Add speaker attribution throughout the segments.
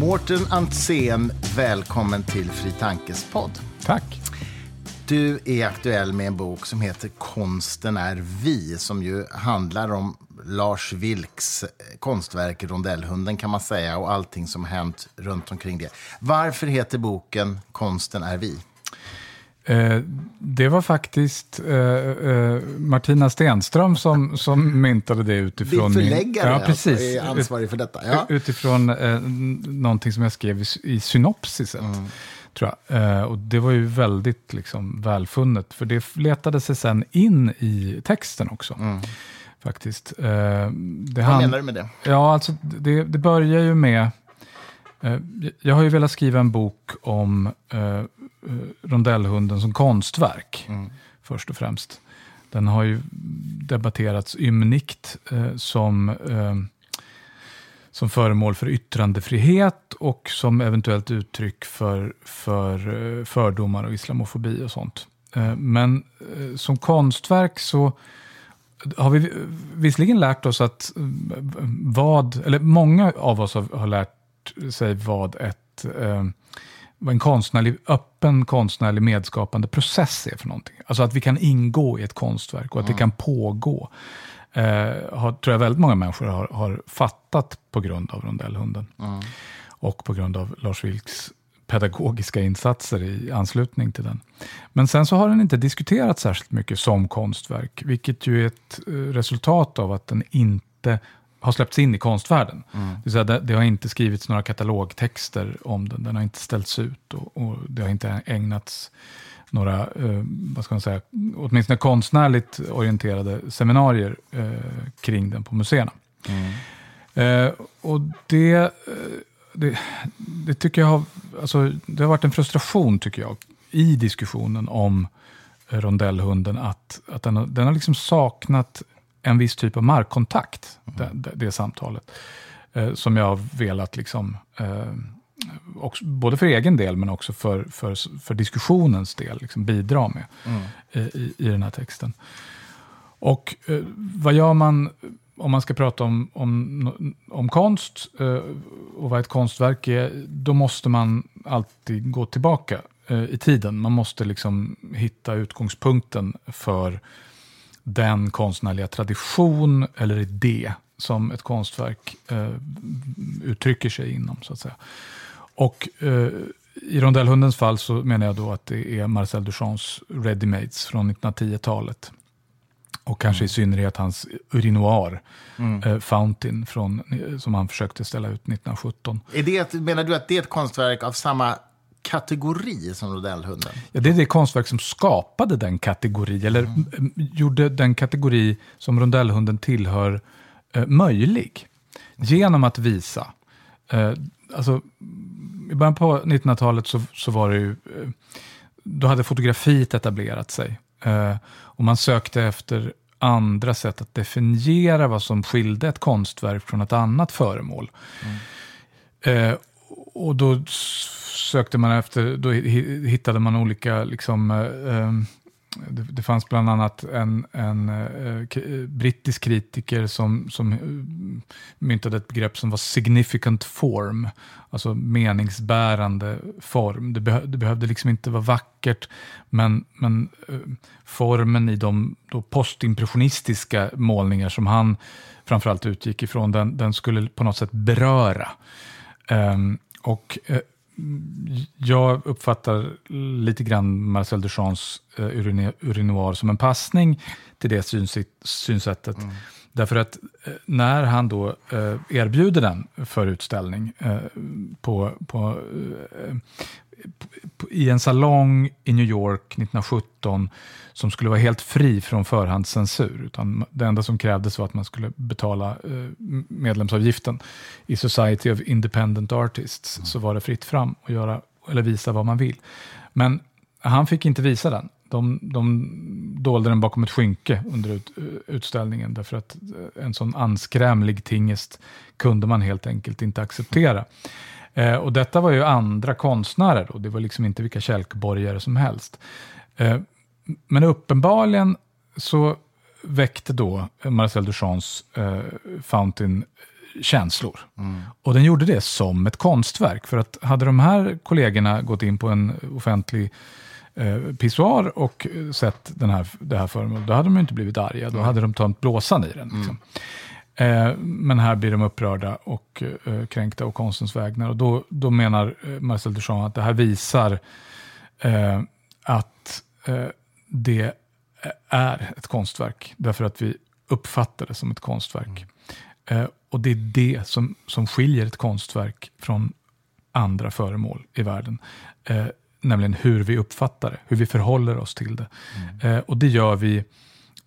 Speaker 1: Mårten Antzén, välkommen till Fri Tankes podd.
Speaker 2: Tack.
Speaker 1: Du är aktuell med en bok som heter Konsten är vi, som ju handlar om Lars Vilks konstverk Rondellhunden kan man säga och allting som hänt runt omkring det. Varför heter boken Konsten är vi?
Speaker 2: Eh, det var faktiskt eh, eh, Martina Stenström som, som myntade det utifrån...
Speaker 1: Din förläggare
Speaker 2: ja, precis.
Speaker 1: Alltså, är ansvarig för detta. Ja.
Speaker 2: Utifrån eh, någonting som jag skrev i, i synopsiset. Mm. Tror jag. Eh, och det var ju väldigt liksom, välfunnet, för det letade sig sen in i texten också. Mm. Faktiskt. Eh,
Speaker 1: Vad menar du med det?
Speaker 2: Ja, alltså det, det börjar ju med... Jag har ju velat skriva en bok om rondellhunden som konstverk, mm. först och främst. Den har ju debatterats ymnigt eh, som, eh, som föremål för yttrandefrihet och som eventuellt uttryck för, för eh, fördomar och islamofobi och sånt. Eh, men eh, som konstverk så har vi visserligen lärt oss att vad, eller många av oss har, har lärt sig vad ett eh, vad en konstnärlig, öppen konstnärlig medskapande process är för någonting. Alltså att vi kan ingå i ett konstverk och att mm. det kan pågå. Eh, har, tror jag väldigt många människor har, har fattat på grund av Rondellhunden. Mm. Och på grund av Lars Vilks pedagogiska insatser i anslutning till den. Men sen så har den inte diskuterats särskilt mycket som konstverk, vilket ju är ett eh, resultat av att den inte har släppts in i konstvärlden. Mm. Det, säga, det, det, har inte skrivits några katalogtexter om den, den har inte ställts ut och, och det har inte ägnats några, eh, vad ska man säga, åtminstone konstnärligt orienterade seminarier eh, kring den på museerna. Mm. Eh, och det, eh, det, det, tycker jag har, alltså, det har varit en frustration tycker jag i diskussionen om rondellhunden att, att den, har, den har liksom saknat en viss typ av markkontakt, mm. det, det, samtalet. Eh, som jag har velat, liksom, eh, också, både för egen del men också för, för, för diskussionens del, liksom bidra med mm. eh, i, i den här texten. Och eh, vad gör man om man ska prata om, om, om konst eh, och vad ett konstverk är, då måste man alltid gå tillbaka eh, i tiden. Man måste liksom hitta utgångspunkten för den konstnärliga tradition eller idé som ett konstverk eh, uttrycker sig inom. så att säga. Och eh, i Rondellhundens fall så menar jag då att det är Marcel Duchamps Readymates från 1910-talet. Och kanske mm. i synnerhet hans urinoir, mm. eh, Fountain, från, som han försökte ställa ut 1917.
Speaker 1: Är det, menar du att det är ett konstverk av samma kategori som Rondellhunden?
Speaker 2: Ja, det är det konstverk som skapade den kategori, eller mm. gjorde den kategori som Rondellhunden tillhör eh, möjlig. Genom att visa. Eh, alltså, I början på 1900-talet så, så var det ju, eh, då hade fotografiet etablerat sig. Eh, och man sökte efter andra sätt att definiera vad som skilde ett konstverk från ett annat föremål. Mm. Eh, och då sökte man efter, då hittade man olika, liksom, eh, ehm, det, det, fanns bland annat en, en eh, brittisk kritiker som, som eh, myntade ett begrepp som var significant form, alltså meningsbärande form. Det, be, det behövde liksom inte vara vackert, men, men eh, formen i de då postimpressionistiska målningar som han framförallt utgick ifrån, den, den skulle på något sätt beröra. Um, och eh, jag uppfattar lite grann Marcel Duchamps eh, urinoir som en passning till det synsättet. Mm. Därför att eh, när han då eh, erbjuder den för utställning eh, på, på, eh, på, i en salong i New York 1917 som skulle vara helt fri från förhandscensur. Utan det enda som krävdes var att man skulle betala eh, medlemsavgiften i Society of Independent Artists. Mm. Så var det fritt fram att göra, eller visa vad man vill. Men han fick inte visa den. De, de dolde den bakom ett skynke under ut, eh, utställningen därför att eh, en sån anskrämlig tingest kunde man helt enkelt inte acceptera. Eh, och detta var ju andra konstnärer då, det var liksom inte vilka kälkborgare som helst. Eh, men uppenbarligen så väckte då Marcel Duchamps eh, Fountain känslor. Mm. Och den gjorde det som ett konstverk. För att hade de här kollegorna gått in på en offentlig eh, pissoar och sett den här, det här föremålet, då hade de inte blivit arga. Då mm. hade de tagit blåsan i den. Liksom. Mm. Eh, men här blir de upprörda och eh, kränkta och konstens vägnar. Och då, då menar eh, Marcel Duchamp att det här visar att det är ett konstverk. Därför att vi uppfattar det som ett konstverk. Mm. Och det är det som, som skiljer ett konstverk från andra föremål i världen. Nämligen hur vi uppfattar det, hur vi förhåller oss till det. Mm. Och det gör vi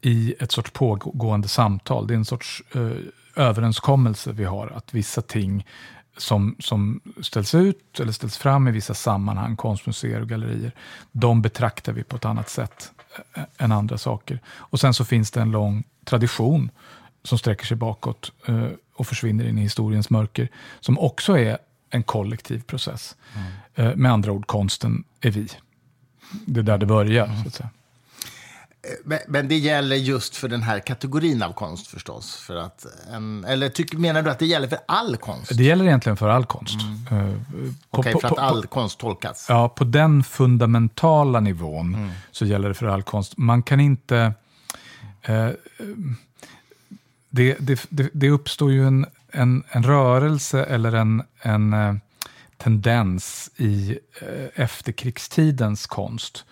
Speaker 2: i ett sorts pågående samtal. Det är en sorts eh, överenskommelse vi har, att vissa ting som, som ställs ut eller ställs fram i vissa sammanhang, konstmuseer och gallerier, de betraktar vi på ett annat sätt eh, än andra saker. Och sen så finns det en lång tradition som sträcker sig bakåt eh, och försvinner in i historiens mörker, som också är en kollektiv process. Mm. Eh, med andra ord, konsten är vi. Det är där det börjar, mm. så att säga.
Speaker 1: Men, men, det gäller just för den här kategorin av konst förstås? För att en, eller tyck, menar du att det gäller för all konst?
Speaker 2: Det gäller egentligen för all konst.
Speaker 1: Mm. Uh, Okej, okay, för att all på, konst tolkas?
Speaker 2: Ja, på den fundamentala nivån mm. så gäller det för all konst. Man kan inte... Uh, det, det, det, det, uppstår ju en, en, en rörelse eller en, en uh, tendens i efterkrigstidens konst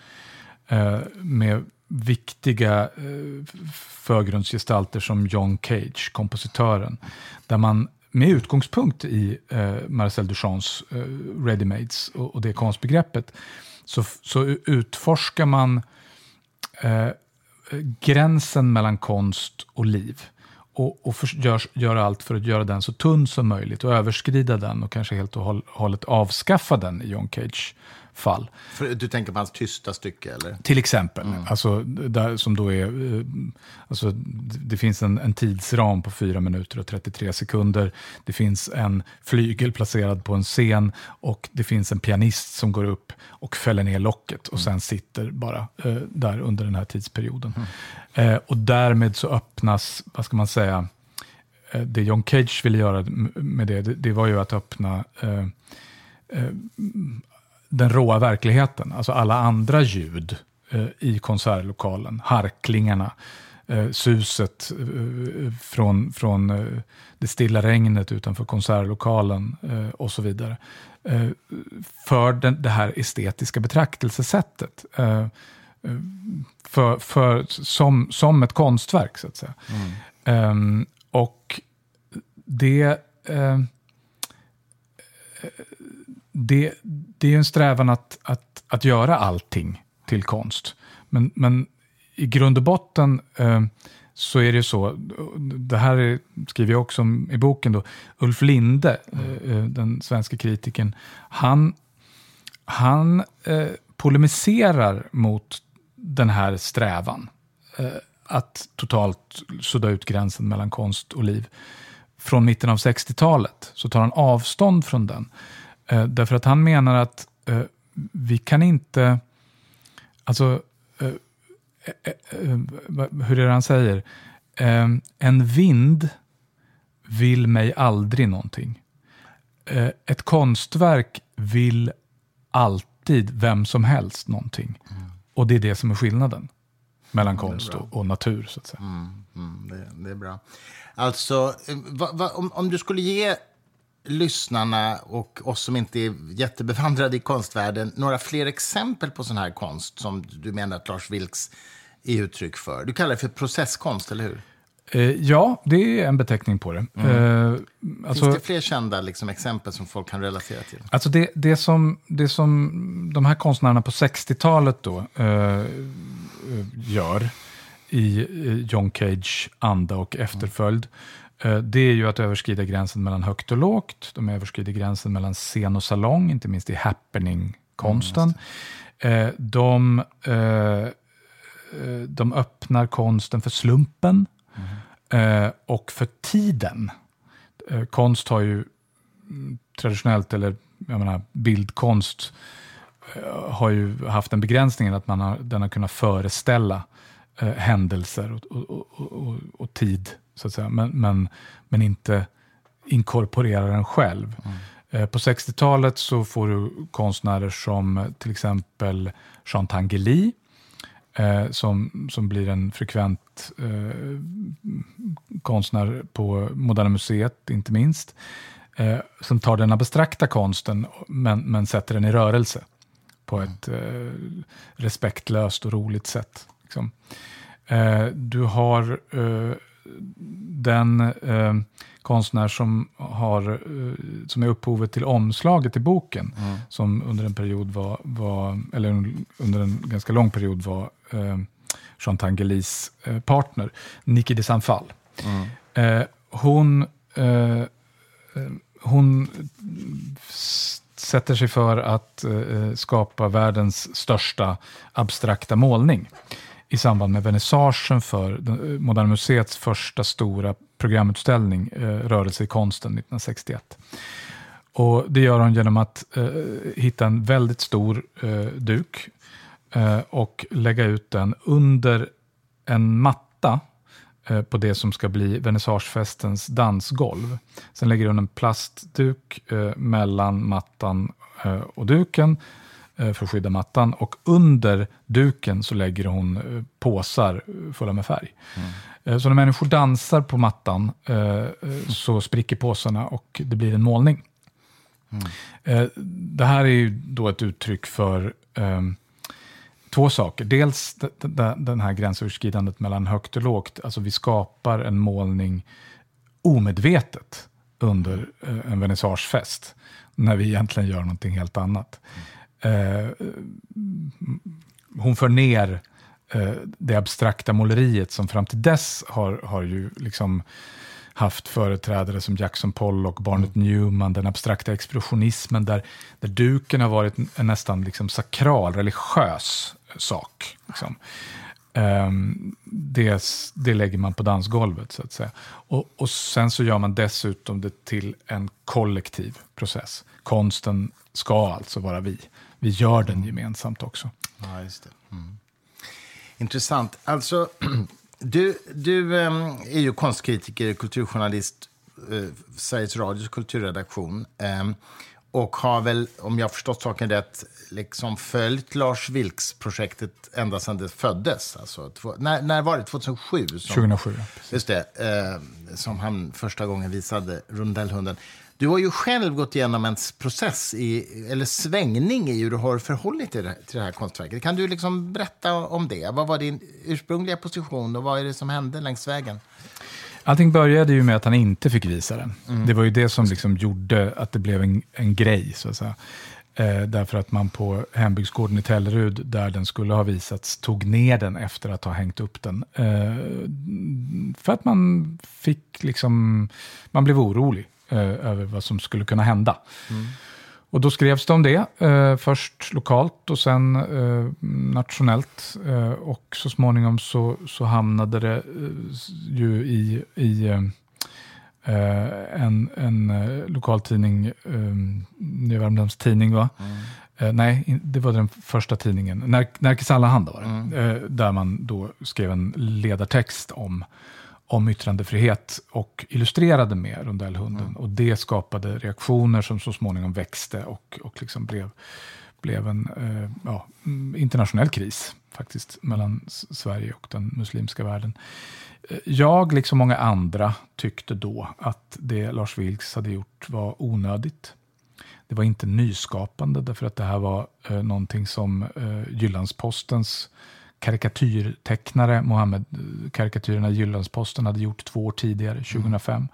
Speaker 2: med viktiga eh, förgrundsgestalter som John Cage, kompositören. Där man med utgångspunkt i eh, Marcel Duchamps eh, readymades och, det konstbegreppet så, så utforskar man gränsen mellan konst och liv. Och, och för, gör, gör, allt för att göra den så tunn som möjligt och överskrida den och kanske helt och hållet avskaffa den i John Cage fall.
Speaker 1: För du tänker på hans tysta stycke? Eller?
Speaker 2: Till exempel. Mm. Alltså, där, som då är, eh, alltså, det finns en, en, tidsram på 4 minuter och 33 sekunder. Det finns en flygel placerad på en scen och det finns en pianist som går upp och fäller ner locket och mm. sen sitter bara eh, där under den här tidsperioden. Mm. Eh, och därmed så öppnas, vad ska man säga, eh, det John Cage ville göra med det, det, var ju att öppna eh, eh den råa verkligheten, alltså alla andra ljud eh, i konsertlokalen, harklingarna, eh, suset eh, från, från det stilla regnet utanför konsertlokalen och så vidare. För den, det här estetiska betraktelsesättet. För, för, som, som ett konstverk, så att säga. Mm. Ehm, och det det, det är ju en strävan att, att, att göra allting till konst. Men, men i grund och botten eh, så är det så, det här är, skriver jag också om i boken, då, Ulf Linde, eh, eh den svenska kritikern, han, han eh, polemiserar mot den här strävan eh, att totalt sudda ut gränsen mellan konst och liv. Från mitten av 60-talet så tar han avstånd från den. Eh, därför att han menar att eh, vi kan inte, alltså, eh, eh, eh hur är det han säger? En vind vill mig aldrig någonting. ett konstverk vill alltid vem som helst någonting. Mm. Och det är det som är skillnaden mellan konst och, och, natur. så att säga.
Speaker 1: Mm, mm, det, det, är bra. Alltså, va, va, om, om du skulle ge lyssnarna och oss som inte är jättebevandrade i konstvärlden några fler exempel på sån här konst som du menar att Lars Vilks är uttryck för? Du kallar det för processkonst, eller hur?
Speaker 2: Eh, ja, det är en beteckning på det. Mm.
Speaker 1: Eh, alltså, Finns det fler kända liksom, exempel som folk kan relatera till?
Speaker 2: Alltså det, det, som, det som de här konstnärerna på 60-talet då eh, gör i John Cage anda och efterföljd, Eh, det är ju att överskrida gränsen mellan högt och lågt. De överskrider gränsen mellan scen och salong, inte minst i happening-konsten. Mm, de, eh, de öppnar konsten för slumpen mm. och för tiden. Konst har ju mm, traditionellt, eller jag menar, bildkonst har ju haft den begränsningen att man har, den har kunnat föreställa händelser och, och, och, och tid så att säga. Men, men, men inte, inkorporerar den själv. Mm. På 60-talet så får du konstnärer som till exempel Jean Tanguy, eh, som, som blir en frekvent eh, konstnär på Moderna Museet, inte minst, eh, som tar den abstrakta konsten men, men sätter den i rörelse på mm. ett eh, respektlöst och roligt sätt. Liksom. Eh, du har eh, den konstnär som, har, som är upphovet till omslaget i boken, mm. som under en period var, var, eller under en ganska lång period var eh, Jean Tangelis eh, partner, Niki de Sanfal. Mm. Eh, hon, eh, hon sätter sig för att eh, skapa världens största abstrakta målning i samband med vernissagen för eh, Moderna Museets första stora programutställning, eh, Rörelse i konsten 1961. Och det gör hon genom att eh, hitta en väldigt stor eh, duk eh, och lägga ut den under en matta eh, på det som ska bli vernissagefestens dansgolv. Sen lägger hon en plastduk eh, mellan mattan eh, och duken för att skydda mattan och under duken så lägger hon påsar fulla med färg. Mm. Eh, så när människor dansar på mattan eh, eh, så spricker påsarna och det blir en målning. Mm. Det här är ju då ett uttryck för um, två saker. Dels den här gränsöverskridandet mellan högt och lågt. Alltså vi skapar en målning omedvetet under en vernissagefest. När vi egentligen gör någonting helt annat. Uh, hon för ner Eh, det abstrakta måleriet som fram till dess har, har ju liksom haft företrädare som Jackson Pollock, Barnett mm. Newman, den abstrakta expressionismen där, där duken har varit en nästan liksom sakral, religiös sak. Liksom. Um, det, det lägger man på dansgolvet, så att säga. Och, och sen så gör man dessutom det till en kollektiv process. Konsten ska alltså vara vi. Vi gör den gemensamt också.
Speaker 1: Ja, just det. Mm. Intressant. Alltså, du, du ähm, är ju konstkritiker, kulturjournalist, äh, Sveriges Radios kulturredaktion. Ähm, och har väl, om jag förstått saken rätt, liksom följt Lars Vilks-projektet ända sedan det föddes. Alltså, två, när, när var det? 2007? Som,
Speaker 2: 2007, ja,
Speaker 1: Just det. Eh, som han första gången visade Rundellhunden. Du har ju själv gått igenom en process, i, eller svängning i hur du har förhållit dig till det här konstverket. Kan du liksom berätta om det? Vad var din ursprungliga position och vad är det som hände längs vägen?
Speaker 2: Allting började ju med att han inte fick visa den. Mm. Det var ju det som liksom gjorde att det blev en, en grej, så att säga. Eh, därför att man på hembygdsgården i Tellerud, där den skulle ha visats, tog ner den efter att ha hängt upp den. Eh, för att man fick liksom, man blev orolig eh, över vad som skulle kunna hända. Mm. Och då skrevs det om det, eh, först lokalt och sen eh, nationellt. Eh, och så småningom så, så hamnade det eh, ju i, i eh, en, en lokaltidning, eh, Värmlands Tidning, va? Mm. nej, det var den första tidningen, Närkes Allehanda var det, mm. där man då skrev en ledartext om om yttrandefrihet och illustrerade med rondellhunden. Mm. Och det skapade reaktioner som så småningom växte och, och liksom blev, blev en eh, ja, internationell kris faktiskt mellan Sverige och den muslimska världen. Eh, jag, liksom många andra, tyckte då att det Lars Vilks hade gjort var onödigt. Det var inte nyskapande, därför att det här var eh, någonting som eh, Jyllandspostens karikatyrtecknare, Mohammed-karikatyrerna i Jyllandsposten hade gjort två år tidigare, 2005. Mm.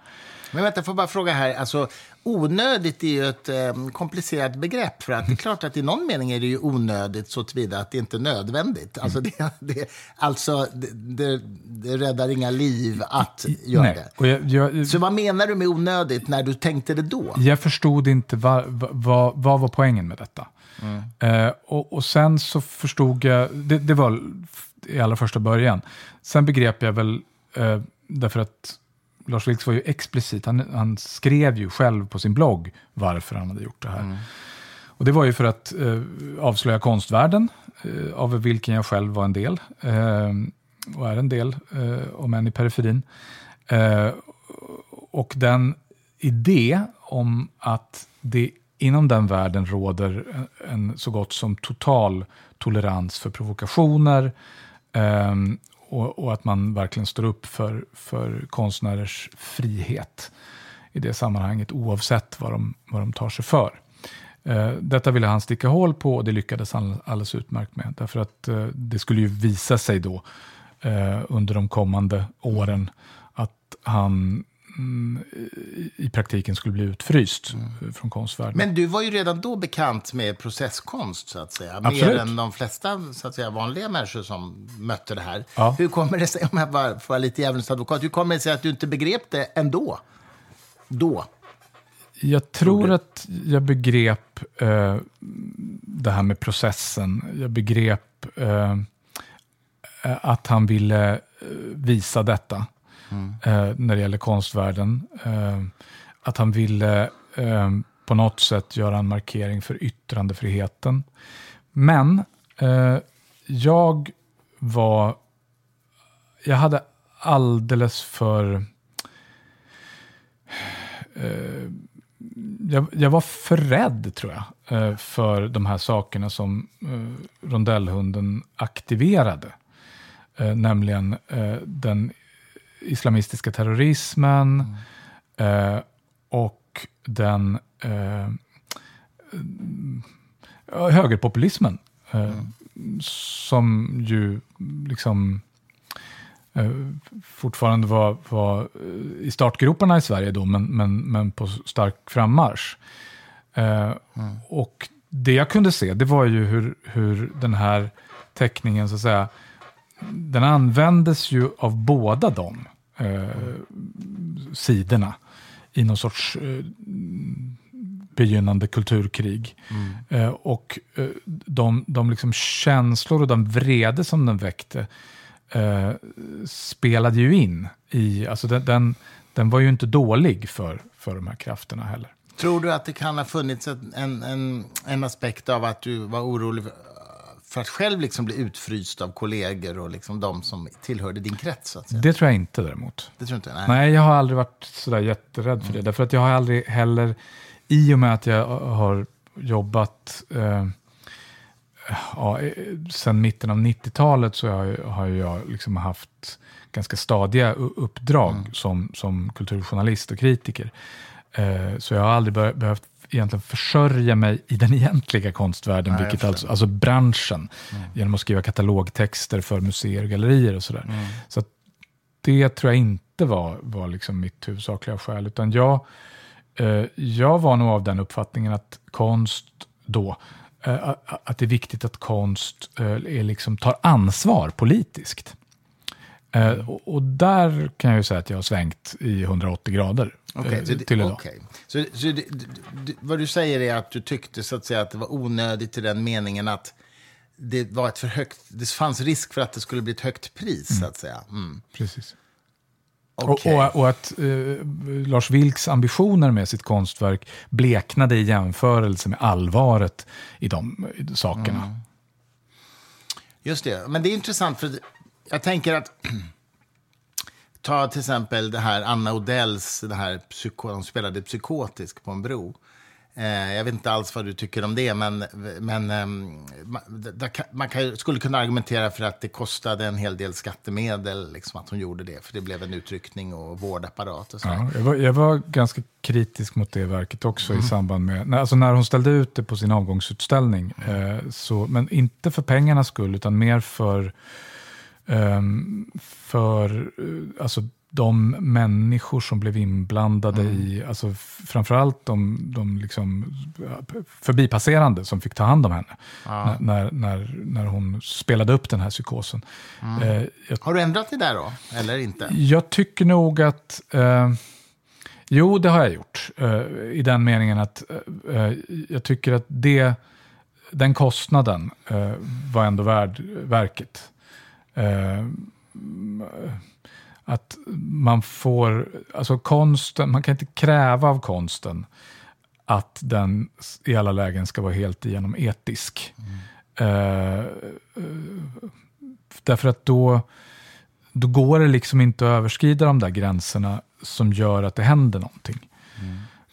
Speaker 1: Men vänta, får bara fråga här. Alltså, onödigt är ju ett eh, komplicerat begrepp. För att det är klart att i någon mening är det ju onödigt så tillvida att det inte är nödvändigt. Alltså, det, det, alltså, det, det räddar inga liv att göra Nej. det. Jag, jag, så vad menar du med onödigt när du tänkte det då?
Speaker 2: Jag förstod inte vad, vad, vad var poängen med detta. Mm. Eh, och, och, sen så förstod jag, det, det, var i allra första början. Sen begrep jag väl, eh, därför att Lars Vilks var ju explicit, han, han, skrev ju själv på sin blogg varför han hade gjort det här. Mm. Och det var ju för att eh, avslöja konstvärlden, eh, av vilken jag själv var en del, eh, och är en del, eh, om än i periferin. Och den idé om att det inom den världen råder en så gott som total tolerans för provokationer eh, och, och, att man verkligen står upp för, för konstnärers frihet i det sammanhanget oavsett vad de, vad de tar sig för. Eh, detta ville han sticka hål på och det lyckades han alldeles utmärkt med. Därför att eh, det skulle ju visa sig då eh, under de kommande åren att han i praktiken skulle bli utfryst mm. från konstvärlden.
Speaker 1: Men du var ju redan då bekant med processkonst, så att säga. Absolut. Mer än de flesta så att säga, vanliga människor som mötte det här. Ja. Hur kommer det sig, om jag bara får vara lite djävulens advokat, hur kommer det sig att du inte begrep det ändå? Då?
Speaker 2: Jag tror att jag begrep eh, det här med processen. Jag begrep eh, att han ville eh, visa detta mm. eh, när det gäller konstvärlden. Eh, att han ville eh, på något sätt göra en markering för yttrandefriheten. Men eh, jag var... Jag hade alldeles för eh, jag, jag, var för rädd, tror jag, eh, för de här sakerna som eh, rondellhunden aktiverade. Eh, nämligen eh, den islamistiska terrorismen mm. och den högerpopulismen. Mm. Som ju liksom Eh, fortfarande var, var eh, i startgroparna i Sverige då, men, men, men på stark frammarsch. Eh, mm. Och det jag kunde se, det var ju hur, hur den här teckningen, så att säga, den användes ju av båda de eh, sidorna i någon sorts eh, begynnande kulturkrig. Mm. Eh, och de, de liksom känslor och den vrede som den väckte eh, spelade ju in i, alltså den, den, den, var ju inte dålig för, för de här krafterna heller.
Speaker 1: Tror du att det kan ha funnits en, en, en aspekt av att du var orolig för, att själv liksom bli utfryst av kollegor och liksom de som tillhörde din krets? Så
Speaker 2: det tror jag inte däremot.
Speaker 1: Det tror inte, nej.
Speaker 2: nej, jag har aldrig varit sådär jätterädd för mm. det. Därför att jag har aldrig heller, i och med att jag har jobbat eh, ja, sen mitten av 90-talet så har, har jag liksom haft ganska stadiga uppdrag mm. som, som kulturjournalist och kritiker. Eh, så jag har aldrig be behövt egentligen försörja mig i den egentliga konstvärlden, Nej, vilket alltså, alltså branschen, mm. genom att skriva katalogtexter för museer och gallerier och sådär. Mm. Så det tror jag inte var, var liksom mitt huvudsakliga skäl, utan jag, eh, jag var nog av den uppfattningen att konst då Eh, att det är viktigt att konst eh, är liksom, tar ansvar politiskt. Eh, och, och, där kan jag ju säga att jag har svängt i 180 grader okay, det, till idag. Okay.
Speaker 1: Så, så det, det, vad du säger är att du tyckte så att, säga, att det var onödigt i den meningen att det var ett för högt, det fanns risk för att det skulle bli ett högt pris, mm. så att säga. Mm.
Speaker 2: Precis. Okay. Och, och, och, att eh, Lars Vilks ambitioner med sitt konstverk bleknade i jämförelse med allvaret i de sakerna. Mm.
Speaker 1: Just det, men det är intressant för jag tänker att ta till exempel det här Anna Odells, det här psyko, hon spelade psykotisk på en bro. Eh, jag vet inte alls vad du tycker om det, men, men ehm, man kan, skulle kunna argumentera för att det kostade en hel del skattemedel liksom, att hon gjorde det, för det blev en utryckning och vårdapparat. Och
Speaker 2: ja, jag, var, jag var ganska kritisk mot det verket också mm. i samband med, alltså när hon ställde ut det på sin avgångsutställning, eh, så, men inte för pengarnas skull, utan mer för för uh, alltså, de människor som blev inblandade mm. i, alltså framförallt de, de liksom förbipasserande som fick ta hand om henne ja. när, när, när hon spelade upp den här psykosen.
Speaker 1: Mm. Eh, jag, har du ändrat det där då, eller inte?
Speaker 2: Jag tycker nog att, eh, jo det har jag gjort, eh, i den meningen att eh, jag tycker att det, den kostnaden eh, var ändå värd verket. Eh, att man får, alltså konsten, man kan inte kräva av konsten att den i alla lägen ska vara helt igenom etisk. Mm. Uh, därför att då, då går det liksom inte att överskrida de där gränserna som gör att det händer någonting.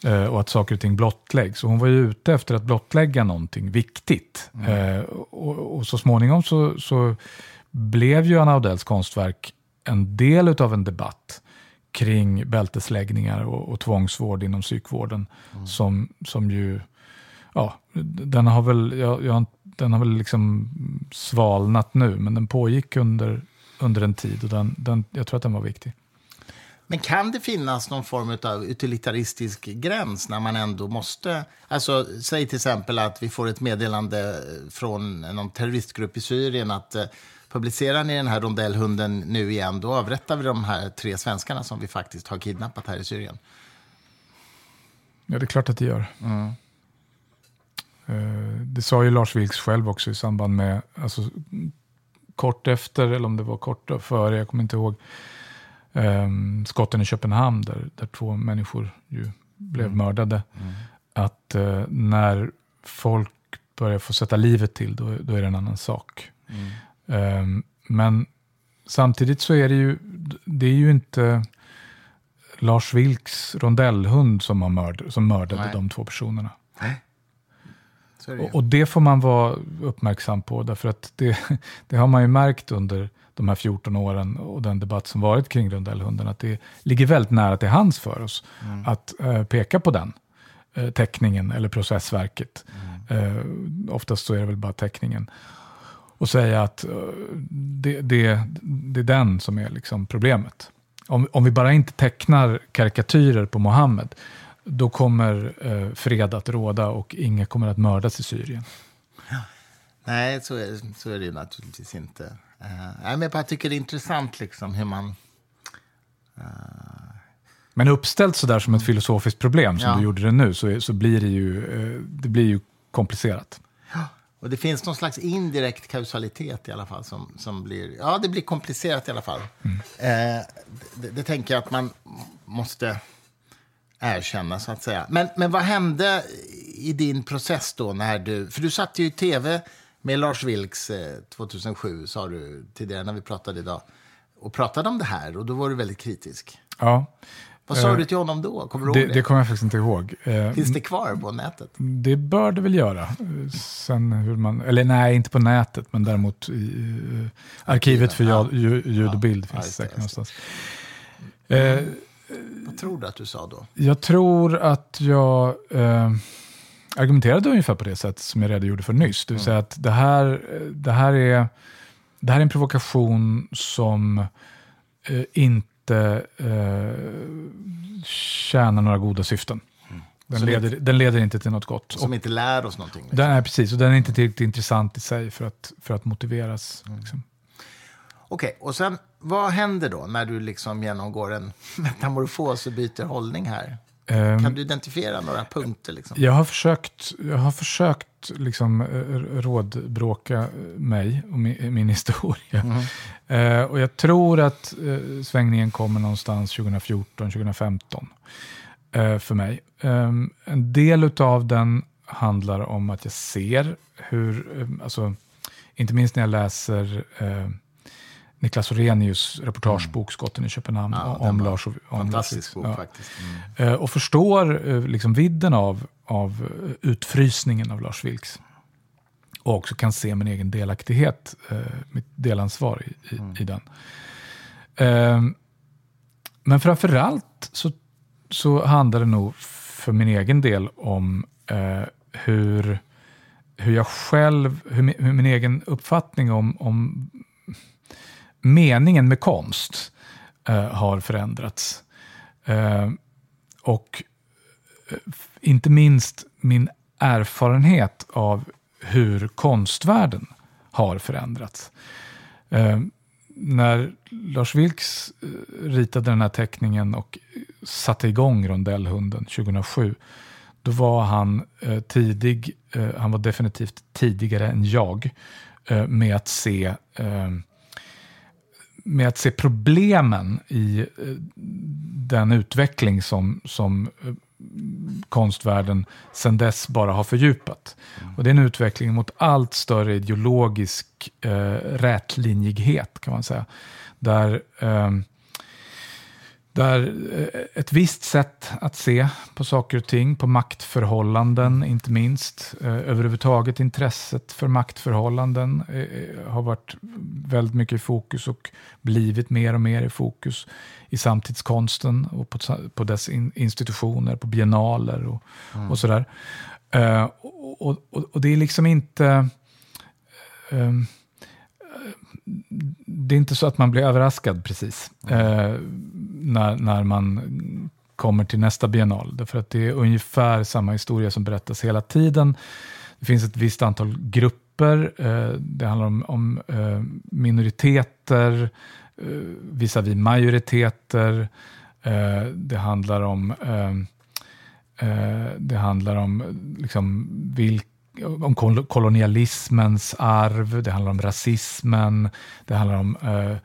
Speaker 2: Eh, och att saker och ting blottläggs. Och hon var ju ute efter att blottlägga någonting viktigt. Eh, och, och, så småningom så, så blev ju Anna Odells konstverk en del av en debatt kring bältesläggningar och, och tvångsvård inom psykvården. Mm. Som, som ju, ja, den har väl, jag, jag, den har väl liksom svalnat nu, men den pågick under, under en tid och den, den, jag tror att den var viktig.
Speaker 1: Men kan det finnas någon form av utilitaristisk gräns när man ändå måste... Alltså, säg till exempel att vi får ett meddelande från någon terroristgrupp i Syrien att eh, publicerar ni den här rondellhunden nu igen, då avrättar vi de här tre svenskarna som vi faktiskt har kidnappat här i Syrien.
Speaker 2: Ja, det är klart att det gör. Mm. Eh, det sa ju Lars Vilks själv också i samband med, alltså, kort efter, eller om det var kort före, jag kommer inte ihåg, um, skotten i Köpenhamn där, där två människor ju blev mm. mördade. Mm. Att uh, när folk börjar få sätta livet till, då, då är det en annan sak. Um, men samtidigt så är det ju, det är ju inte Lars Vilks rondellhund som, har mörd, som mördade Nej. de två personerna. Nej. Det. Och, och, det får man vara uppmärksam på, därför att det, det har man ju märkt under de här 14 åren och den debatt som varit kring rondellhunden, att det ligger väldigt nära till hands för oss mm. att uh, peka på den uh, teckningen eller processverket. Mm. Uh, oftast så är det väl bara teckningen. Och säga att det, det, det är den som är liksom problemet. Om, om vi bara inte tecknar karikatyrer på Mohammed, då kommer eh, fred att råda och inga kommer att mördas i Syrien.
Speaker 1: Ja. Nej, så är, så är det ju naturligtvis inte. Uh, men jag tycker det är intressant liksom hur man... Uh...
Speaker 2: Men uppställt sådär som ett filosofiskt problem, som ja. du gjorde det nu, så, så blir det ju, det blir ju komplicerat.
Speaker 1: Och det finns någon slags indirekt kausalitet i alla fall som, som blir... Ja, det blir komplicerat i alla fall. Mm. Eh, det, det, tänker jag att man måste erkänna, så att säga. Men, men vad hände i din process då när du... För du satt ju i tv med Lars Vilks eh, 2007, sa du tidigare när vi pratade idag. Och pratade om det här och då var du väldigt kritisk.
Speaker 2: Ja.
Speaker 1: Vad sa uh, du till honom då? Kommer du
Speaker 2: det,
Speaker 1: ihåg det?
Speaker 2: det kommer jag faktiskt inte ihåg.
Speaker 1: Uh, Finns det kvar på nätet?
Speaker 2: Det bör det väl göra. Sen hur man, eller nej, inte på nätet, men däremot i arkivet för ja. ljud och bild finns det säkert någonstans.
Speaker 1: Vad tror du att du sa då?
Speaker 2: Jag tror att jag argumenterade ungefär på det sätt som jag redan för nyss. Det vill mm. säga att det här, det här, är, det här är en provokation som eh, inte eh, tjänar några goda syften. Mm. Den, leder, inte, den leder inte till något gott.
Speaker 1: Som och, inte lär oss någonting.
Speaker 2: Liksom. Den är, precis, och den är inte tillräckligt intressant i sig för att, för att motiveras. Mm. Liksom.
Speaker 1: Okej, okay, och sen vad händer då när du liksom genomgår en metamorfos och byter hållning här? Um, kan du identifiera några punkter? Liksom?
Speaker 2: Jag har försökt, jag har försökt liksom, eh, rådbråka mig och min, min historia. Mm. Uh, och jag tror att uh, svängningen kommer någonstans 2014, 2015 uh, för mig. Um, en del av den handlar om att jag ser hur, alltså, inte minst när jag läser Niklas Orenius reportagebok Skotten i Köpenhamn ja, om Lars. Om
Speaker 1: fantastisk bok ja. faktiskt.
Speaker 2: Mm. Och förstår eh, liksom vidden av, av utfrysningen av Lars Vilks. Och också kan se min egen delaktighet, eh, mitt delansvar i, i, mm. i den. Men framförallt så, så handlar det nog för min egen del om hur, hur jag själv, hur hur min egen uppfattning om, om meningen med konst eh, har förändrats. Eh, och eh, inte minst min erfarenhet av hur konstvärlden har förändrats. Eh, när Lars Vilks eh, ritade den här teckningen och satte igång Rondellhunden 2007, då var han eh, tidig, eh, han var definitivt tidigare än jag, med att se med att se problemen i eh, den utveckling som, som eh, konstvärlden sedan dess bara har fördjupat. Och det är en utveckling mot allt större ideologisk eh, rätlinjighet kan man säga. Där, eh, där eh, ett visst sätt att se på saker och ting, på maktförhållanden inte minst, eh, överhuvudtaget intresset för maktförhållanden eh, har varit väldigt mycket i fokus och blivit mer och mer i fokus i samtidskonsten och på, på dess institutioner, på biennaler och, mm. och sådär. Och, och, och, det är liksom inte... Um, det är inte så att man blir överraskad precis eh, när, när man kommer till nästa biennal. Därför att det är ungefär samma historia som berättas hela tiden. Det finns ett visst antal grupper. Eh, det handlar om, om eh, minoriteter eh, visavi majoriteter. Eh, det handlar om eh, det handlar om liksom vilka om kolonialismens arv, det handlar om rasismen, det handlar om eh,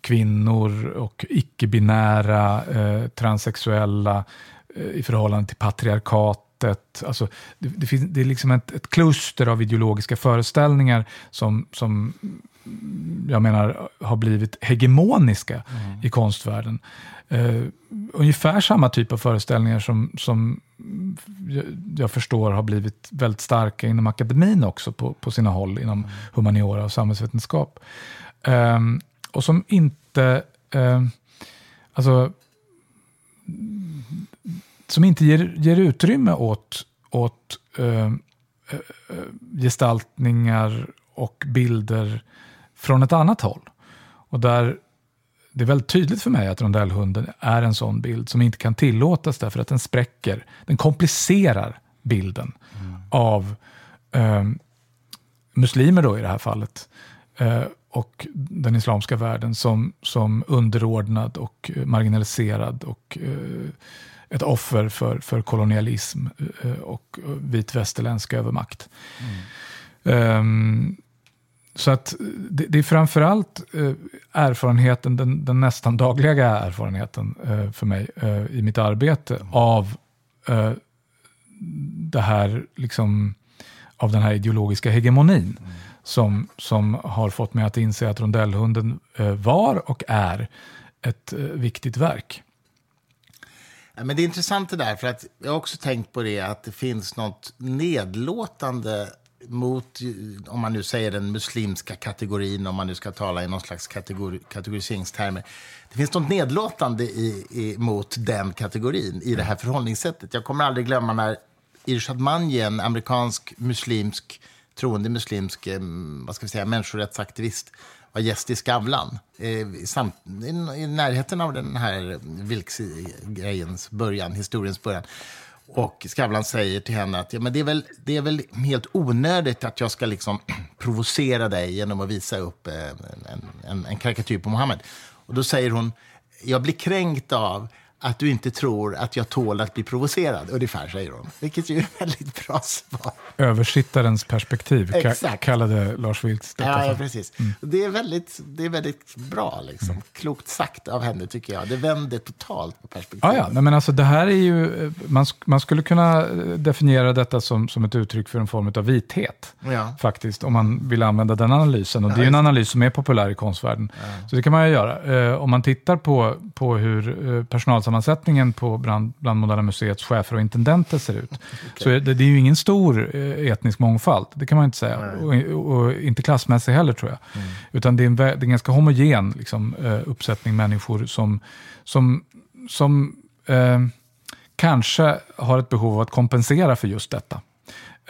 Speaker 2: kvinnor och icke-binära eh, transsexuella eh, i förhållande till patriarkatet. Alltså, det, det, finns, det är liksom ett, ett kluster av ideologiska föreställningar som, som jag menar har blivit hegemoniska mm. i konstvärlden. Uh, ungefär samma typ av föreställningar som, som jag förstår har blivit väldigt starka inom akademin också på, på sina håll inom mm. humaniora och samhällsvetenskap. Um, och som inte, um, alltså, som inte ger, ger utrymme åt, åt uh, gestaltningar och bilder från ett annat håll. Och där det är väldigt tydligt för mig att rondellhunden är en sån bild som inte kan tillåtas därför att den spräcker, den komplicerar bilden mm. av eh, muslimer då i det här fallet. Eh, och den islamska världen som, som underordnad och marginaliserad och eh, ett offer för, för kolonialism eh, och vit västerländsk övermakt. Mm. Um, så att det, det är framförallt eh, erfarenheten, den, den, nästan dagliga erfarenheten eh, för mig eh, i mitt arbete av eh, det här, liksom, av den här ideologiska hegemonin mm. som, som har fått mig att inse att rondellhunden eh, var och är ett eh, viktigt verk.
Speaker 1: Men det är intressant det där, för att jag har också tänkt på det att det finns något nedlåtande mot, om man nu säger den muslimska kategorin, om man nu ska tala i någon slags kategori, kategoriseringstermer. Det finns något nedlåtande i, i, mot den kategorin i det här förhållningssättet. Jag kommer aldrig glömma när Irshad Manji, en amerikansk muslimsk, troende muslimsk eh, vad ska vi säga, människorättsaktivist, var gäst i Skavlan. Eh, I, samt, i, i, närheten av den här Vilks-grejens eh, början, historiens början. Och Skavlan säger till henne att ja, men det, är väl, det är väl helt onödigt att jag ska liksom provocera dig genom att visa upp eh, en, en, en karikatyr på Mohammed. Och då säger hon, jag blir kränkt av att du inte tror att jag tål att bli provocerad. Ungefär, säger hon. Vilket ju är väldigt bra svar.
Speaker 2: Översittarens perspektiv Exakt. kallade Lars Vilks
Speaker 1: detta ja, ja, precis. Mm. Det, är väldigt, det är väldigt bra. Liksom. Mm. Klokt sagt av henne, tycker jag. Det vänder totalt på perspektivet.
Speaker 2: Ja, ja. men alltså, det här är ju, man, man skulle kunna definiera detta som, som ett uttryck för en form av vithet. Ja. Faktiskt, om man vill använda den analysen. Och ja, det är en analys som är populär i konstvärlden. Så det kan man ju göra. Eh, om man tittar på, på hur eh, personal sammansättningen på bland, bland Moderna Museets chefer och intendenter ser ut. okay. Så det, det, är ju ingen stor eh, etnisk mångfald, det kan man inte säga. Och, och, inte klassmässig heller tror jag. Mm. Utan det är en, det är en ganska homogen liksom, uh, uppsättning människor som, som, som uh, kanske har ett behov av att kompensera för just detta.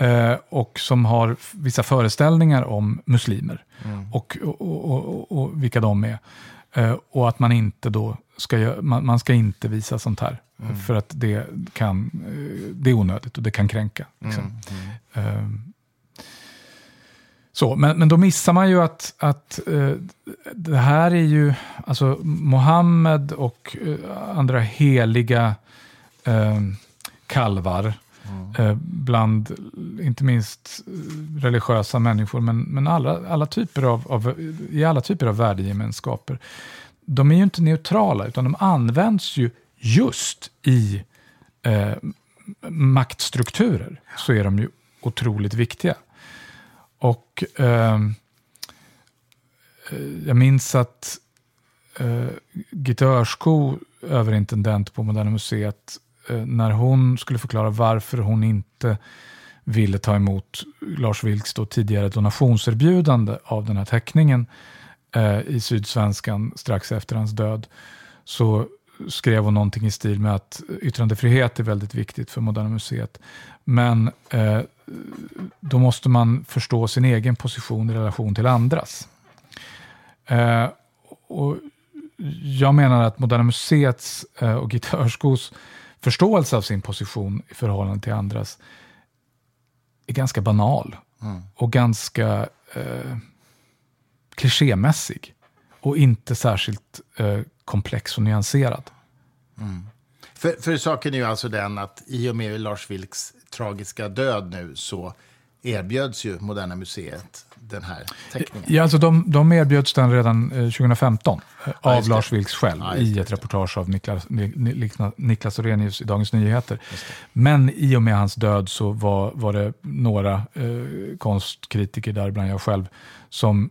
Speaker 2: Uh, och som har vissa föreställningar om muslimer mm. och, och, och, och, vilka de är. Och att man inte då ska, man, man ska inte visa sånt här. Mm. För att det, kan, eh, det är onödigt och det kan kränka. Liksom. Mm. Mm. Så, men, men då missar man ju att, att uh, det här är ju, alltså Mohammed och andra heliga uh, kalvar, mm. bland inte minst religiösa människor, men, men alla, alla typer av, av, i alla typer av värdegemenskaper de är ju inte neutrala, utan de används ju just i eh, maktstrukturer. Så är de ju otroligt viktiga. Och eh, eh jag minns att eh, Gitte Örsko överintendent på Moderna Museet, Eh, när hon skulle förklara varför hon inte ville ta emot Lars Vilks då tidigare donationserbjudande av den här teckningen eh, i Sydsvenskan strax efter hans död, så skrev hon någonting i stil med att yttrandefrihet är väldigt viktigt för Moderna Museet. Men eh, då måste man förstå sin egen position i relation till andras. Eh, och jag menar att Moderna Museets eh, och Gitarrskos förståelse av sin position i förhållande till andras är ganska banal mm. och ganska eh, klichémässig och inte särskilt eh, komplex och nyanserad.
Speaker 1: Mm. För, för saken är ju alltså den att i och med Lars Vilks tragiska död nu så erbjöds ju Moderna Museet den här teckningen.
Speaker 2: Ja, alltså de, de erbjöds den redan 2015 eh, ja, av Lars Vilks själv ja, i ett reportage av Niklas, Niklas Orenius i Dagens Nyheter. Men i och med hans död så var, var det några eh, konstkritiker, däribland jag själv, som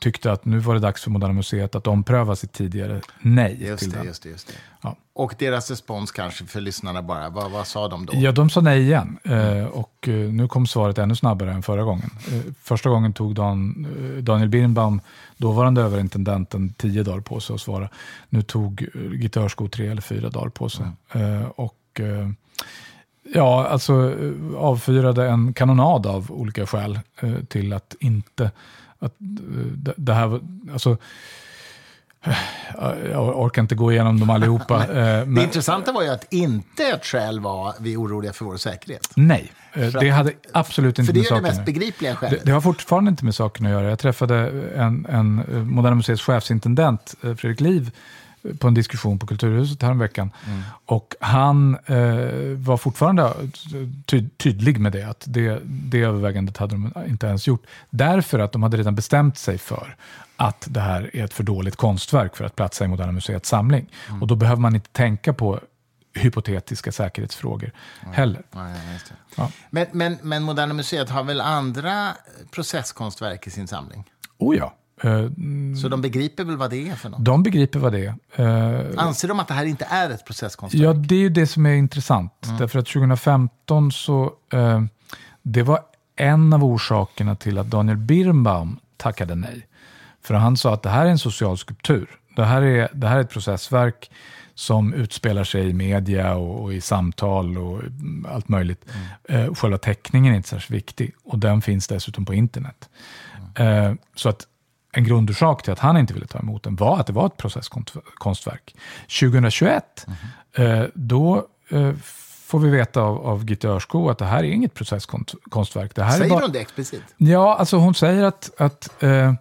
Speaker 2: tyckte att nu var det dags för Moderna Museet att ompröva sitt tidigare nej
Speaker 1: just
Speaker 2: till
Speaker 1: det,
Speaker 2: den.
Speaker 1: Just det, just det. Ja. Och deras respons kanske för lyssnarna bara, vad, vad sa de då?
Speaker 2: Ja, de sa nej igen. Eh, och eh, nu kom svaret ännu snabbare än förra gången. Eh, första gången tog Dan, eh, Daniel Birnbaum, dåvarande överintendenten, tio dagar på sig att svara. Nu tog eh, Gitarrsko tre eller fyra dagar på sig. Mm. och ja, alltså avfyrade en kanonad av olika skäl till att inte att det här, alltså, jag orkar inte gå igenom dem allihopa.
Speaker 1: men, det intressanta var ju att inte ett skäl var vi är oroliga för vår säkerhet.
Speaker 2: Nej, för det hade absolut inte
Speaker 1: med saken
Speaker 2: För det
Speaker 1: är det mest begripliga skälet.
Speaker 2: Det, det, har fortfarande inte med saken att göra. Jag träffade en, en Moderna Museets chefsintendent, Fredrik Liv, på en diskussion på Kulturhuset häromveckan. Mm. Och han eh, var fortfarande ty tydlig med det, att det, det övervägandet hade de inte ens gjort. Därför att de hade redan bestämt sig för att det här är ett för dåligt konstverk för att platsa i Moderna Museets samling. Mm. Och då behöver man inte tänka på hypotetiska säkerhetsfrågor mm. heller.
Speaker 1: Ja. Men, men, men Moderna Museet har väl andra processkonstverk i sin samling?
Speaker 2: Oh ja.
Speaker 1: Uh, så de begriper väl vad det är för något?
Speaker 2: De begriper vad det är. Uh,
Speaker 1: Anser de att det här inte är ett processkonstverk?
Speaker 2: Ja, det är ju det som är intressant. Mm. Därför att 2015 så, uh, det var en av orsakerna till att Daniel Birnbaum tackade nej. För han sa att det här är en social skulptur. Det här är, det här är ett processverk som utspelar sig i media och, och i samtal och allt möjligt. Mm. själva teckningen är inte särskilt viktig och den finns dessutom på internet. Mm. så att en grundorsak till att han inte ville ta emot den var att det var ett processkonstverk. 2021, mm. eh, då eh, får vi veta av, av Gitte Örsko att det här är inget processkonstverk. Det här
Speaker 1: säger
Speaker 2: är bara...
Speaker 1: hon det explicit?
Speaker 2: Ja, alltså hon säger att, att, eh,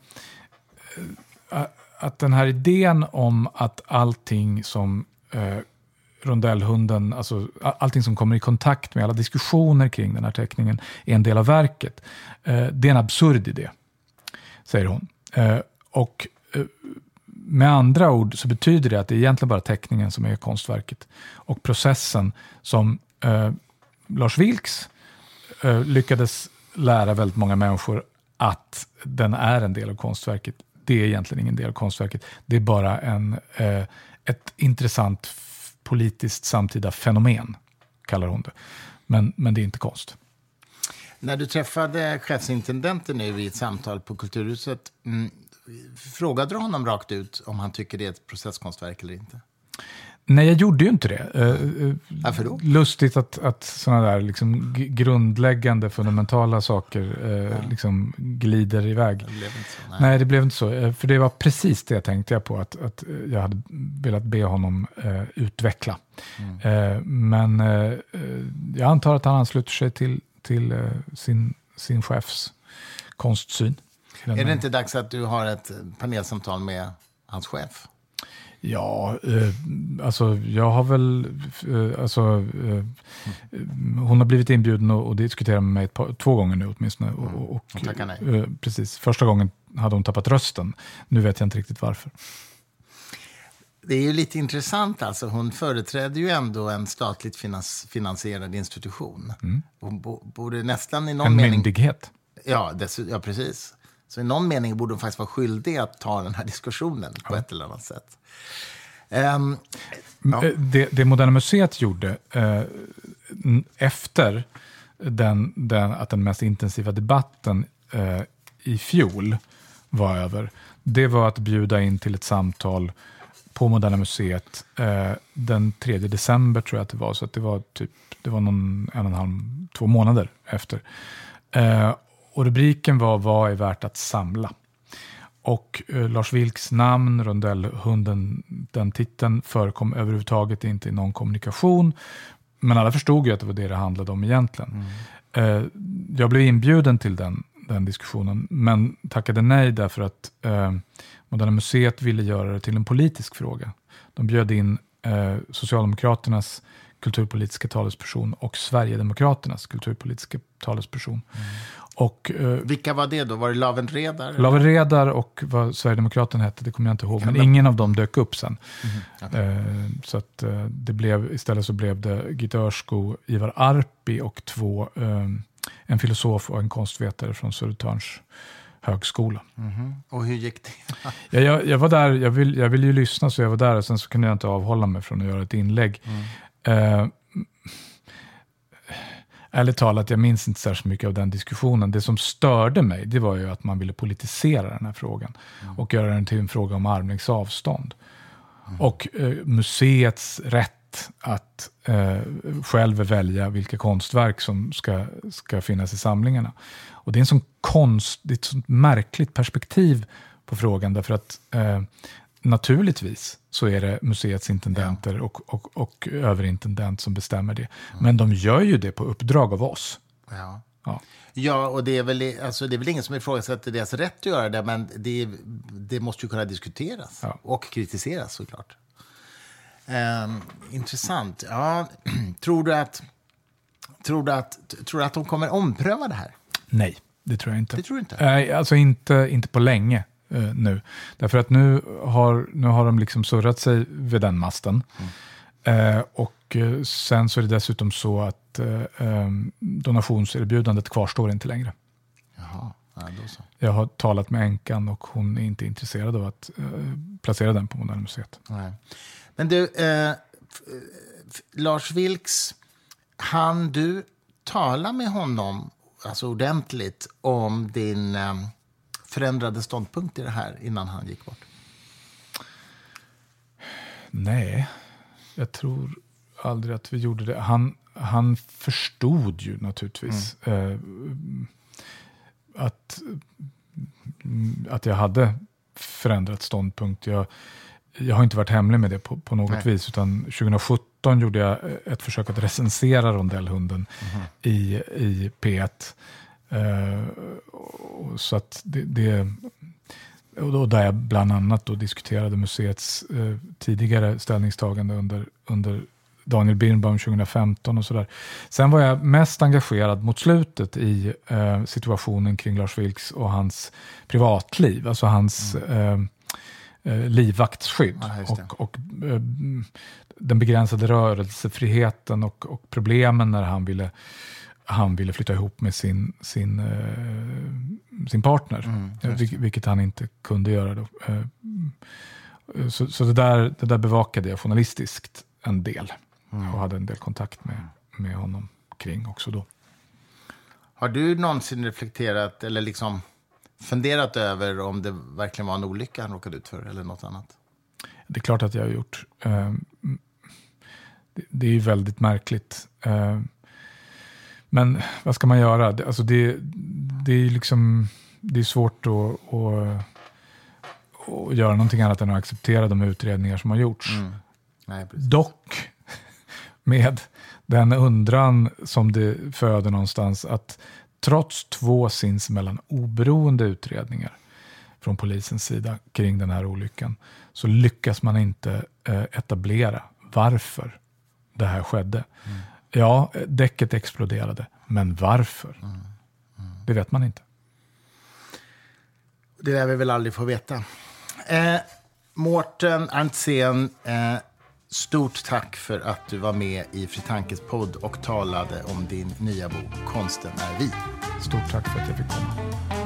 Speaker 2: att den här idén om att allting som eh, rondellhunden, alltså allting som kommer i kontakt med alla diskussioner kring den här teckningen är en del av verket. Eh, det är en absurd idé, säger hon. Eh, och eh, med andra ord så betyder det att det är egentligen bara teckningen som är konstverket. Och processen som eh, Lars Vilks eh, lyckades lära väldigt många människor att den är en del av konstverket. Det är egentligen ingen del av konstverket. Det är bara en, eh, ett intressant politiskt samtida fenomen, kallar hon det. Men, men det är inte konst.
Speaker 1: När du träffade chefsintendenten nu i ett samtal på Kulturhuset, mm, frågade du honom rakt ut om han tycker det är ett processkonstverk eller inte?
Speaker 2: Nej, jag gjorde ju inte det.
Speaker 1: Uh, Varför då?
Speaker 2: Lustigt att, att sådana där liksom grundläggande, fundamentala saker ja. liksom glider iväg. Det blev inte så, nej. nej. det blev inte så. För det var precis det tänkte jag på, att, att jag hade velat be honom utveckla. Mm. men jag antar att han ansluter sig till, till uh, sin, sin chefs konstsyn.
Speaker 1: Är det inte dags att du har ett panelsamtal med hans chef?
Speaker 2: Ja, eh, alltså jag har väl, eh, alltså eh, hon har blivit inbjuden och, och diskuterat med mig par, två gånger nu åtminstone.
Speaker 1: Mm.
Speaker 2: Och, och,
Speaker 1: nej.
Speaker 2: Eh, precis, första gången hade hon tappat rösten. Nu vet jag inte riktigt varför.
Speaker 1: Det är ju lite intressant. Alltså. Hon företräder ju ändå en statligt finans, finansierad institution. Mm. Hon borde nästan i någon
Speaker 2: en
Speaker 1: mening...
Speaker 2: myndighet.
Speaker 1: Ja, ja, precis. Så i någon mening borde hon faktiskt vara skyldig att ta den här diskussionen på ett eller annat sätt. Um,
Speaker 2: ja. Eh, det, det Moderna Museet gjorde eh, efter den, den, att den mest intensiva debatten eh, i fjol var över, det var att bjuda in till ett samtal på Moderna Museet eh, den 3 december tror jag att det var, så att det var typ det var någon en och en halv, två månader efter. Eh, och rubriken var Vad är värt att samla? Och eh, Lars Vilks namn, Rondellhunden, den titeln förekom överhuvudtaget inte i någon kommunikation. Men alla förstod ju att det var det det handlade om egentligen. Mm. Eh, jag blev inbjuden till den, den diskussionen, men tackade nej därför att eh, Moderna Museet ville göra det till en politisk fråga. De bjöd in eh, Socialdemokraternas kulturpolitiska talesperson och Sverigedemokraternas kulturpolitiska talesperson. Mm. Och,
Speaker 1: eh, Vilka var det då? Var det Laven Redar?
Speaker 2: Laven Redar och vad Sverigedemokraterna hette, det kommer jag inte ihåg. Men ingen av dem dök upp sen. Mm. Okay. Eh, så att, eh, det blev, istället så blev det Gitte Örsko, Ivar Arpi och två, eh, en filosof och en konstvetare från Södertörns högskola.
Speaker 1: Mm. Och hur gick det?
Speaker 2: ja, jag, jag, var där, jag ville jag vill ju lyssna så jag var där och sen så kunde jag inte avhålla mig från att göra ett inlägg. Mm. Eh, ärligt talat, jag minns inte särskilt mycket av den diskussionen. Det som störde mig, det var ju att man ville politisera den här frågan mm. och göra den till en fråga om armlängds avstånd. Mm. Och eh, museets rätt att eh, själv välja vilka konstverk som ska, ska finnas i samlingarna. Och det är en sån konst, det är ett sånt märkligt perspektiv på frågan, därför att eh, naturligtvis så är det museets intendenter ja. och, och, och överintendent som bestämmer det. Mm. Men de gör ju det på uppdrag av oss.
Speaker 1: Ja. Ja. ja, och det är, väl, alltså, det är väl ingen som ifrågasätter deras rätt att göra det, men det, det måste ju kunna diskuteras ja. och kritiseras såklart. Um, intressant. Ja, tror, du att, tror, du att, tror du att de kommer ompröva det här?
Speaker 2: Nej, det tror jag inte.
Speaker 1: Det tror du inte?
Speaker 2: Nej, alltså inte, inte på länge eh, nu. Därför att nu har, nu har de liksom surrat sig vid den masten. Mm. Eh, och eh, sen så är det dessutom så att eh, ehm, donationserbjudandet kvarstår inte längre.
Speaker 1: Jaha. Ja,
Speaker 2: jag har talat med änkan och hon är inte intresserad av att eh, placera den på Moderna Museet.
Speaker 1: Nej. Men du, eh, Lars Vilks, han du tala med honom alltså ordentligt om din eh, förändrade ståndpunkt i det här innan han gick bort?
Speaker 2: Nej, jag tror aldrig att vi gjorde det. Han, han förstod ju naturligtvis mm. eh, att, att jag hade förändrat ståndpunkt. Jag, jag har inte varit hemlig med det på, på något Nej. vis. Utan 2017 gjorde jag ett försök att recensera rondellhunden mm. i, i P1. Uh, så att det, det och då, där jag bland annat då diskuterade museets uh, tidigare ställningstagande under, under Daniel Birnbaum 2015 och sådär. Sen var jag mest engagerad mot slutet i uh, situationen kring Lars Vilks och hans privatliv. Alltså hans mm eh, livvaktsskydd. Ja, och, och eh, den begränsade rörelsefriheten och, och, problemen när han ville, han ville flytta ihop med sin, sin, eh, sin partner. Mm, vil, vilket han inte kunde göra. Då. Eh, så, så det, där, det där bevakade jag journalistiskt en del. Mm. Och hade en del kontakt med, med honom kring också då.
Speaker 1: Har du någonsin reflekterat eller liksom funderat över om det verkligen var en olycka han råkade ut för eller något annat?
Speaker 2: Det är klart att jag har gjort. Ehm, det är ju väldigt märkligt. Ehm, men vad ska man göra? Alltså det, det är liksom det är svårt att, att, att göra någonting annat än att acceptera de utredningar som har gjorts. Mm. Nej, Dock med den undran som det föder någonstans att trots två sinsemellan oberoende utredningar från polisens sida kring den här olyckan så lyckas man inte eh, etablera varför det här skedde. Mm. Ja, däcket exploderade, men varför? Mm. Mm. Det vet man inte.
Speaker 1: Det lär vi väl aldrig få veta. Eh, Mårten Arntzen, eh, Stort tack för att du var med i Fritankes podd och talade om din nya bok Konsten är vi.
Speaker 2: Stort tack för att jag fick komma.